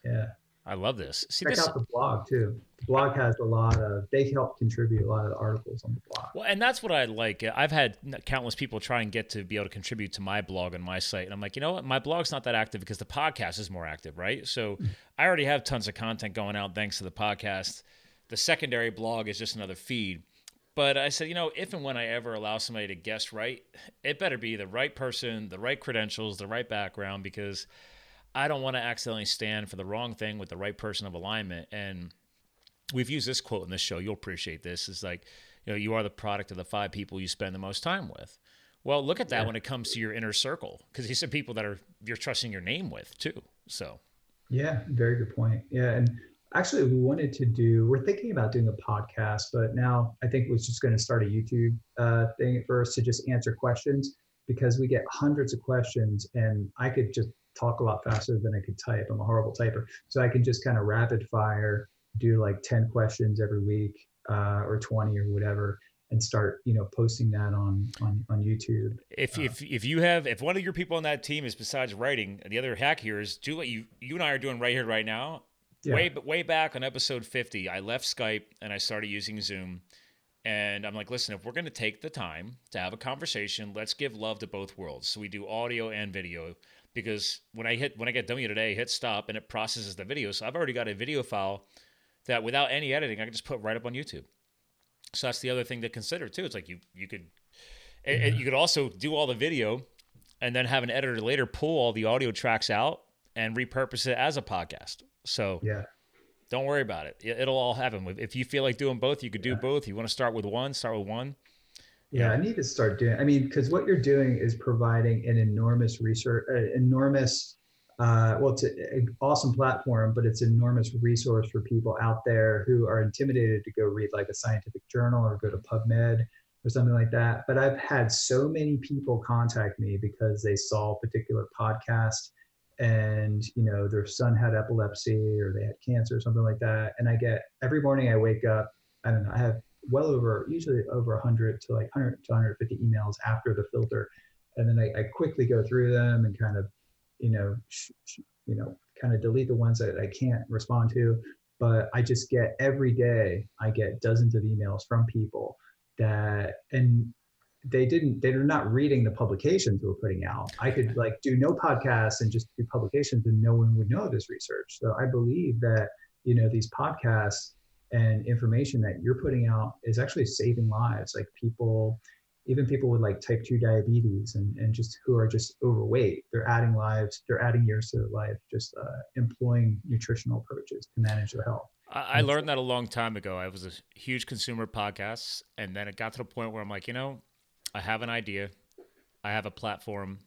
Yeah. I love this. See, Check this... out the blog too. The blog has a lot of. They help contribute a lot of the articles on the blog. Well, and that's what I like. I've had countless people try and get to be able to contribute to my blog and my site, and I'm like, you know what? My blog's not that active because the podcast is more active, right? So mm-hmm. I already have tons of content going out thanks to the podcast. The secondary blog is just another feed. But I said, you know, if and when I ever allow somebody to guest right, it better be the right person, the right credentials, the right background, because I don't want to accidentally stand for the wrong thing with the right person of alignment. And we've used this quote in this show. You'll appreciate this. Is like, you know, you are the product of the five people you spend the most time with. Well, look at that yeah. when it comes to your inner circle, because these are people that are you're trusting your name with too. So, yeah, very good point. Yeah, and actually, we wanted to do. We're thinking about doing a podcast, but now I think we're just going to start a YouTube uh, thing at first to just answer questions because we get hundreds of questions, and I could just talk a lot faster than I could type. I'm a horrible typer. So I can just kind of rapid fire, do like 10 questions every week uh, or 20 or whatever and start you know posting that on on, on youtube if, uh, if if you have if one of your people on that team is besides writing the other hack here is do what you you and i are doing right here right now yeah. way way back on episode 50 i left skype and i started using zoom and i'm like listen if we're going to take the time to have a conversation let's give love to both worlds so we do audio and video because when I hit when I get done with today, hit stop and it processes the video. So I've already got a video file that without any editing, I can just put right up on YouTube. So that's the other thing to consider too. It's like you you could yeah. you could also do all the video and then have an editor later pull all the audio tracks out and repurpose it as a podcast. So yeah. Don't worry about it. It'll all happen. If you feel like doing both, you could do yeah. both. You want to start with one, start with one. Yeah, I need to start doing. I mean, because what you're doing is providing an enormous research, uh, enormous. Uh, well, it's an awesome platform, but it's an enormous resource for people out there who are intimidated to go read like a scientific journal or go to PubMed or something like that. But I've had so many people contact me because they saw a particular podcast and you know their son had epilepsy or they had cancer or something like that. And I get every morning I wake up. I don't know. I have well over usually over 100 to like 100 to 150 emails after the filter. And then I, I quickly go through them and kind of you know sh- sh- you know kind of delete the ones that i can't respond to. But i just get every day i get dozens of emails from people that and they didn't they're not reading the publications we're putting out. I could like do no podcasts and just do publications and no one would know this research. So i believe that you know these podcasts and information that you're putting out is actually saving lives. Like people even people with like type 2 diabetes and, and just who are just overweight they're adding lives they're adding years to their life just uh, employing nutritional approaches to manage their health. I, I learned that a long time ago. I was a huge consumer podcasts and then it got to the point where i'm like you know i have an idea. I have a platform.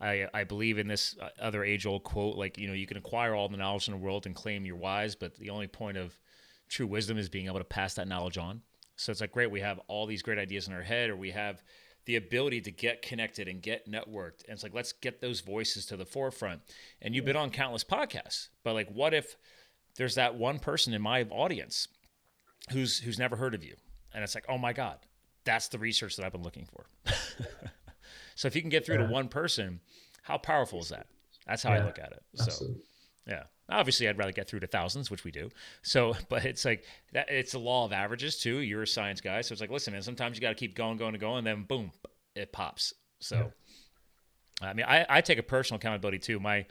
I, I believe in this uh, other age old quote like you know you can acquire all the knowledge in the world and claim you're wise but the only point of true wisdom is being able to pass that knowledge on. So it's like, great, we have all these great ideas in our head, or we have the ability to get connected and get networked. And it's like, let's get those voices to the forefront. And you've been on countless podcasts, but like, what if there's that one person in my audience who's who's never heard of you? And it's like, oh my God, that's the research that I've been looking for. <laughs> so if you can get through yeah. to one person, how powerful is that? That's how yeah, I look at it. Absolutely. So yeah. Obviously, I'd rather get through to thousands, which we do. So, <laughs> but it's like that. It's a law of averages too. You're a science guy, so it's like, listen, man. Sometimes you got to keep going, going, and going, and then boom, it pops. So, I mean, I, I take a personal accountability too. My,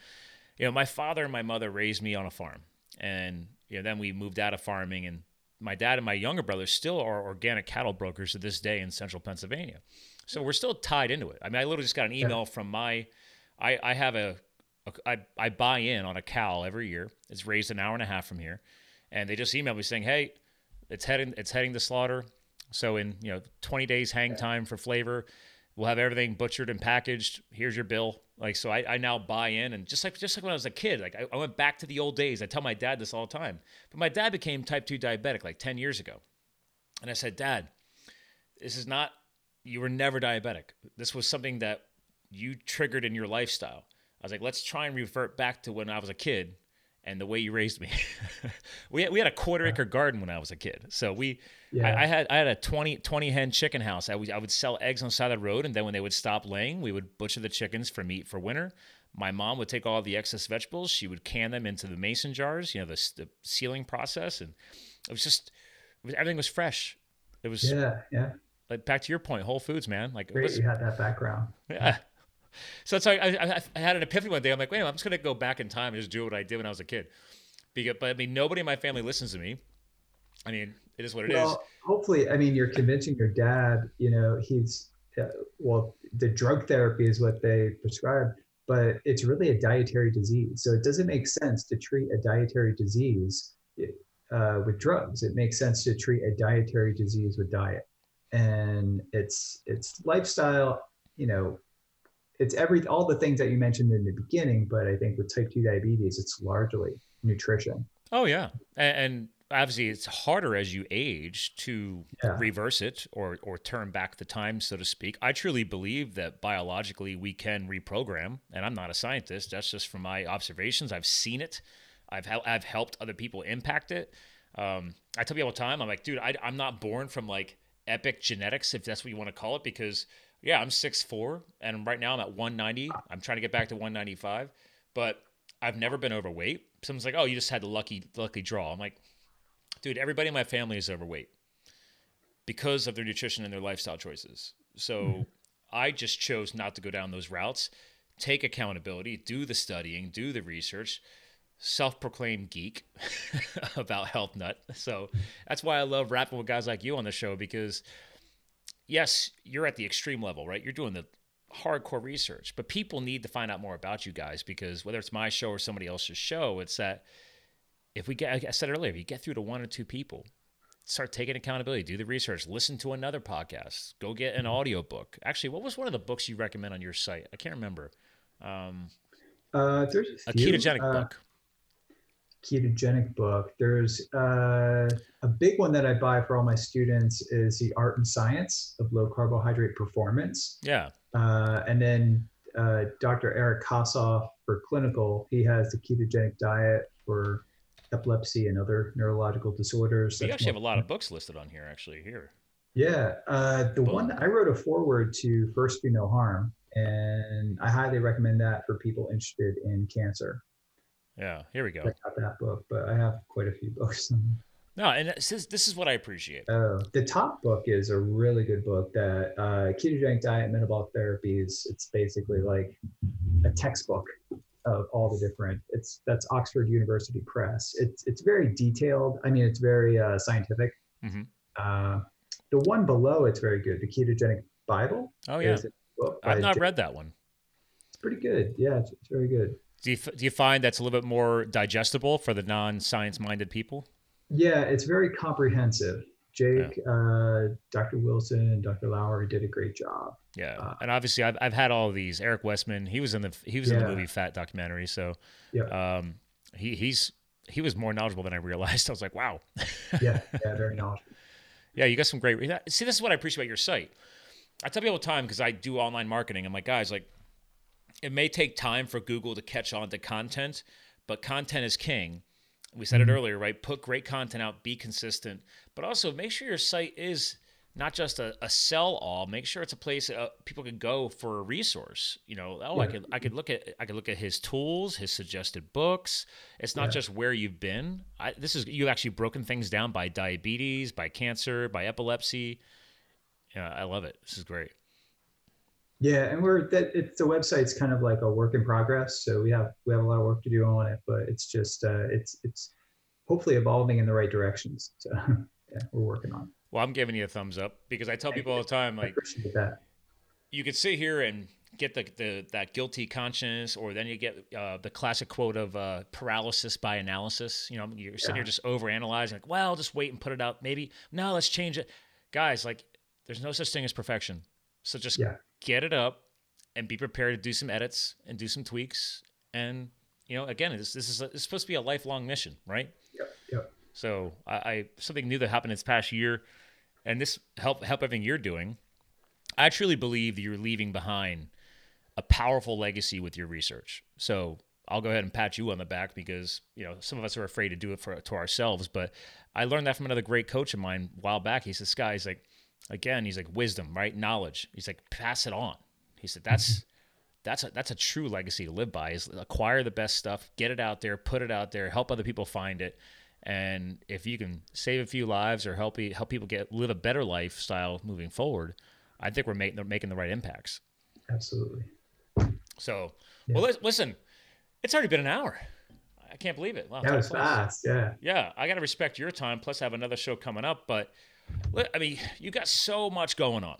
you know, my father and my mother raised me on a farm, and you know, then we moved out of farming, and my dad and my younger brother still are organic cattle brokers to this day in central Pennsylvania. So we're still tied into it. I mean, I literally just got an email from my, I, I have a I, I buy in on a cow every year. It's raised an hour and a half from here, and they just emailed me saying, hey, it's heading it's heading to slaughter. So in you know 20 days hang time for flavor, we'll have everything butchered and packaged. Here's your bill. Like so, I, I now buy in, and just like just like when I was a kid, like I, I went back to the old days. I tell my dad this all the time. But my dad became type two diabetic like 10 years ago, and I said, Dad, this is not. You were never diabetic. This was something that you triggered in your lifestyle. I was like, let's try and revert back to when I was a kid and the way you raised me. <laughs> we, had, we had a quarter acre garden when I was a kid. So we, yeah. I, I, had, I had a 20, 20 hen chicken house. I would, I would sell eggs on the side of the road. And then when they would stop laying, we would butcher the chickens for meat for winter. My mom would take all the excess vegetables. She would can them into the mason jars, you know, the, the sealing process. And it was just, it was, everything was fresh. It was, yeah, yeah. Like back to your point, Whole Foods, man. Like, Great, was, you had that background. Yeah. So it's like I, I, I, had an epiphany one day. I'm like, wait, I'm just gonna go back in time and just do what I did when I was a kid. Because, but I mean, nobody in my family listens to me. I mean, it is what it well, is. Hopefully, I mean, you're convincing your dad. You know, he's uh, well, the drug therapy is what they prescribe, but it's really a dietary disease. So it doesn't make sense to treat a dietary disease uh, with drugs. It makes sense to treat a dietary disease with diet, and it's it's lifestyle. You know, it's every all the things that you mentioned in the beginning, but I think with type two diabetes, it's largely nutrition. Oh yeah, and, and obviously it's harder as you age to yeah. reverse it or or turn back the time, so to speak. I truly believe that biologically we can reprogram, and I'm not a scientist. That's just from my observations. I've seen it. I've I've helped other people impact it. Um, I tell people all the time, I'm like, dude, I, I'm not born from like epic genetics, if that's what you want to call it, because yeah, I'm 6'4", and right now I'm at 190. I'm trying to get back to 195, but I've never been overweight. Someone's like, "Oh, you just had the lucky lucky draw." I'm like, dude, everybody in my family is overweight because of their nutrition and their lifestyle choices. So mm-hmm. I just chose not to go down those routes. Take accountability, do the studying, do the research. Self-proclaimed geek <laughs> about health nut. So that's why I love rapping with guys like you on the show because yes, you're at the extreme level, right? You're doing the hardcore research, but people need to find out more about you guys because whether it's my show or somebody else's show, it's that if we get, like I said earlier, if you get through to one or two people, start taking accountability, do the research, listen to another podcast, go get an audio book. Actually, what was one of the books you recommend on your site? I can't remember. Um, uh, there's a, a ketogenic uh, book ketogenic book. There's uh, a big one that I buy for all my students is the Art and Science of Low Carbohydrate Performance. Yeah. Uh, and then uh, Dr. Eric Kossoff for clinical, he has the ketogenic diet for epilepsy and other neurological disorders. You actually have a lot of books listed on here, actually. Here. Yeah, uh, the one I wrote a foreword to First Do No Harm, and I highly recommend that for people interested in cancer. Yeah, here we go. I got that book, but I have quite a few books. <laughs> No, and this is, this is what I appreciate. Oh, the top book is a really good book. That uh, ketogenic diet, metabolic therapies. It's basically like a textbook of all the different. It's that's Oxford University Press. It's it's very detailed. I mean, it's very uh, scientific. Mm-hmm. Uh, the one below it's very good. The ketogenic Bible. Oh yeah, I've not read that one. It's pretty good. Yeah, it's, it's very good. Do you, do you find that's a little bit more digestible for the non-science minded people? Yeah, it's very comprehensive. Jake, yeah. uh, Dr. Wilson, and Dr. Lowery did a great job. Yeah, uh, and obviously I've, I've had all of these. Eric Westman, he was in the he was yeah. in the movie Fat documentary, so yeah. um, he he's he was more knowledgeable than I realized. <laughs> I was like, wow. yeah, <laughs> yeah, very knowledgeable. Yeah, you got some great. See, this is what I appreciate about your site. I tell people all the time because I do online marketing. I'm like, guys, like it may take time for Google to catch on to content, but content is king. We said mm-hmm. it earlier, right? Put great content out, be consistent, but also make sure your site is not just a, a sell all. Make sure it's a place uh, people can go for a resource. You know, oh, yeah. I could I could look at I could look at his tools, his suggested books. It's not yeah. just where you've been. I, this is you've actually broken things down by diabetes, by cancer, by epilepsy. Yeah, I love it. This is great. Yeah, and we're that it's the website's kind of like a work in progress. So we have we have a lot of work to do on it, but it's just uh, it's it's hopefully evolving in the right directions. So <laughs> yeah, we're working on. It. Well, I'm giving you a thumbs up because I tell people all the time, like, you could sit here and get the, the that guilty conscience, or then you get uh, the classic quote of uh, paralysis by analysis. You know, you're sitting yeah. here just over analyzing, like, well, just wait and put it out. Maybe no, let's change it, guys. Like, there's no such thing as perfection. So just yeah get it up and be prepared to do some edits and do some tweaks. And you know, again, this this is a, it's supposed to be a lifelong mission, right? Yep. Yep. So I, I something new that happened this past year, and this help help everything you're doing. I truly believe that you're leaving behind a powerful legacy with your research. So I'll go ahead and pat you on the back because you know some of us are afraid to do it for to ourselves. But I learned that from another great coach of mine a while back. He says, "Guys, like again, he's like wisdom, right? Knowledge. He's like pass it on. He said that's that's a that's a true legacy to live by. Is acquire the best stuff, get it out there, put it out there, help other people find it, and if you can save a few lives or help help people get live a better lifestyle moving forward, I think we're making making the right impacts. Absolutely. So, yeah. well, listen, it's already been an hour. I can't believe it. Wow, that was fast. Yeah. Yeah, I got to respect your time. Plus, I have another show coming up, but I mean, you got so much going on.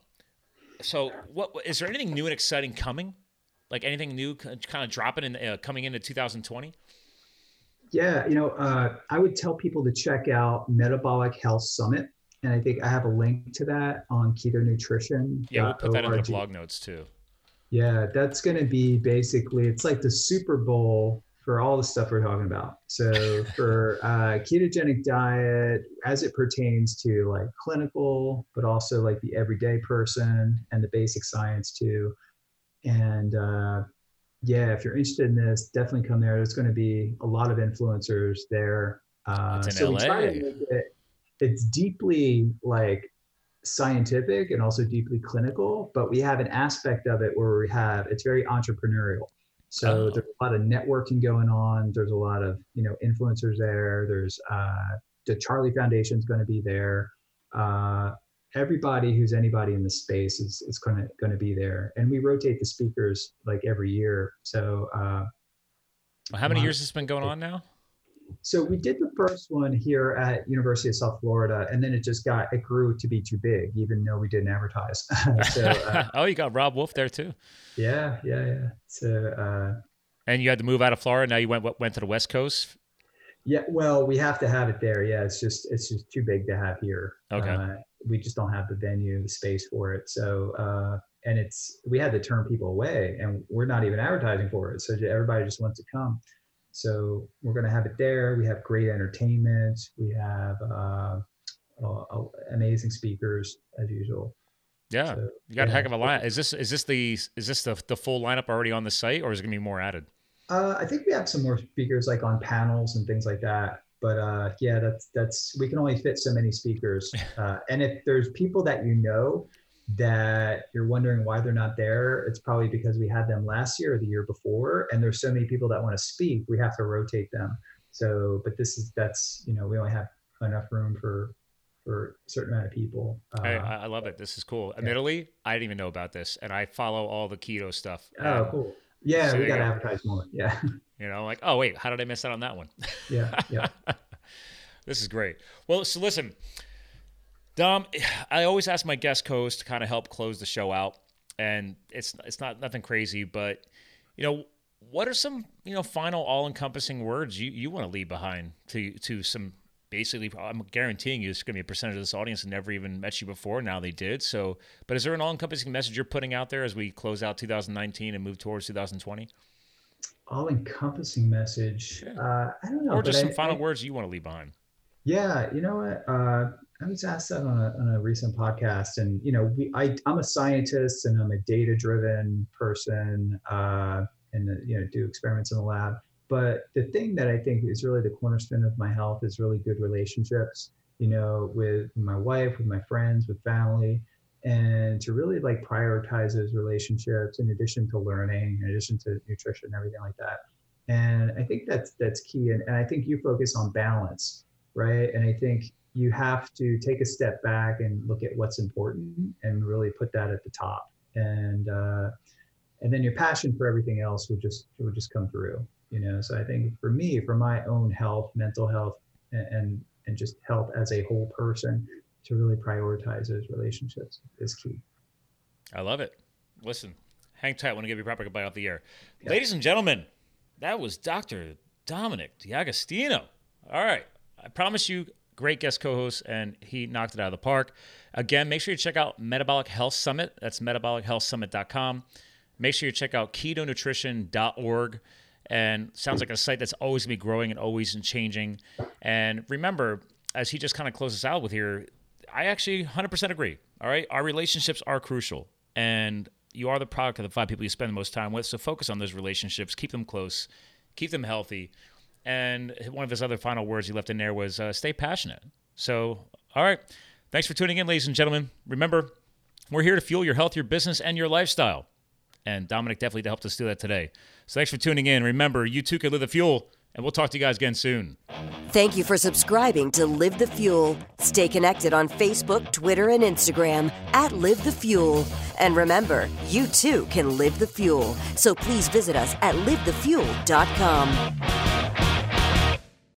So, what is there anything new and exciting coming? Like anything new, kind of dropping in uh, coming into 2020? Yeah, you know, uh, I would tell people to check out Metabolic Health Summit, and I think I have a link to that on Keto Nutrition. Yeah, we'll put that in the blog notes too. Yeah, that's going to be basically it's like the Super Bowl for all the stuff we're talking about. So for uh, ketogenic diet, as it pertains to like clinical, but also like the everyday person and the basic science too. And uh, yeah, if you're interested in this, definitely come there. There's going to be a lot of influencers there. Uh, it's in so LA. We try to make it, it's deeply like scientific and also deeply clinical, but we have an aspect of it where we have it's very entrepreneurial. So oh. there's a lot of networking going on. There's a lot of you know influencers there. There's uh, the Charlie Foundation is going to be there. Uh, everybody who's anybody in the space is is going to going to be there, and we rotate the speakers like every year. So uh, well, how many years has this been going on now? So we did the first one here at University of South Florida, and then it just got it grew to be too big, even though we didn't advertise. <laughs> so, uh, <laughs> oh, you got Robb Wolf there too. Yeah, yeah, yeah. So, uh, and you had to move out of Florida. Now you went went to the West Coast. Yeah, well, we have to have it there. Yeah, it's just it's just too big to have here. Okay. Uh, we just don't have the venue, the space for it. So, uh, and it's we had to turn people away, and we're not even advertising for it. So everybody just wants to come. So we're going to have it there. We have great entertainment. We have uh, uh, amazing speakers as usual. Yeah, so, you got yeah. a heck of a line. Is this is this the is this the the full lineup already on the site, or is it going to be more added? Uh, I think we have some more speakers like on panels and things like that. But uh, yeah, that's that's we can only fit so many speakers. <laughs> Uh, and if there's people that you know that you're wondering why they're not there, it's probably because we had them last year or the year before, and there's so many people that want to speak, we have to rotate them. So, but this is that's you know we only have enough room for for a certain amount of people. Uh, I, I, love it. This is cool. Yeah. Admittedly, I didn't even know about this, and I follow all the keto stuff. Oh, cool. Yeah, so we got to advertise more. Yeah. <laughs> You know, like, oh wait, how did I miss out on that one? Yeah, yeah. <laughs> this is great. Well, so listen, Dom, <sighs> I always ask my guest host to kind of help close the show out, and it's it's not nothing crazy, but you know, what are some you know final all-encompassing words you, you want to leave behind to to some basically I'm guaranteeing you it's going to be a percentage of this audience that never even met you before. Now they did. So, but is there an all-encompassing message you're putting out there as we close out 2019 and move towards 2020? All-encompassing message. Yeah. Uh, I don't know. Or just some I, final I, words you want to leave behind. Yeah, you know what? Uh, I was asked that on a, on a recent podcast, and you know, we, I, I'm a scientist and I'm a data-driven person, uh, and uh, you know, do experiments in the lab. But the thing that I think is really the cornerstone of my health is really good relationships. You know, with my wife, with my friends, with family, and to really like prioritize those relationships in addition to learning, in addition to nutrition, and everything like that. And I think that's that's key. And, and I think you focus on balance, right? And I think you have to take a step back and look at what's important and really put that at the top. and uh, and then your passion for everything else would just would just come through. You know, so I think for me, for my own health, mental health, and and, just health as a whole person, to really prioritize those relationships is key. I love it. Listen, hang tight. when I want to give you a proper goodbye off the air. Yeah. Ladies and gentlemen, that was Dr. Dominic D'Agostino All right. I promise you, great guest co host, and he knocked it out of the park. Again, make sure you check out Metabolic Health Summit. That's metabolichealthsummit.com. Make sure you check out ketonutrition.org. And sounds like a site that's always going to be growing and always and changing. And remember, as he just kind of closes out with here, I actually 100% agree. All right. Our relationships are crucial. And you are the product of the five people you spend the most time with. So focus on those relationships, keep them close, keep them healthy. And one of his other final words he left in there was uh, stay passionate. So, all right. Thanks for tuning in, ladies and gentlemen. Remember, we're here to fuel your health, your business, and your lifestyle. And Dominic definitely helped us do that today. So thanks for tuning in. Remember, you too can live the fuel, and we'll talk to you guys again soon. Thank you for subscribing to Live the Fuel. Stay connected on Facebook, Twitter, and Instagram at Live the Fuel. And remember, you too can live the fuel. So please visit us at livethefuel.com.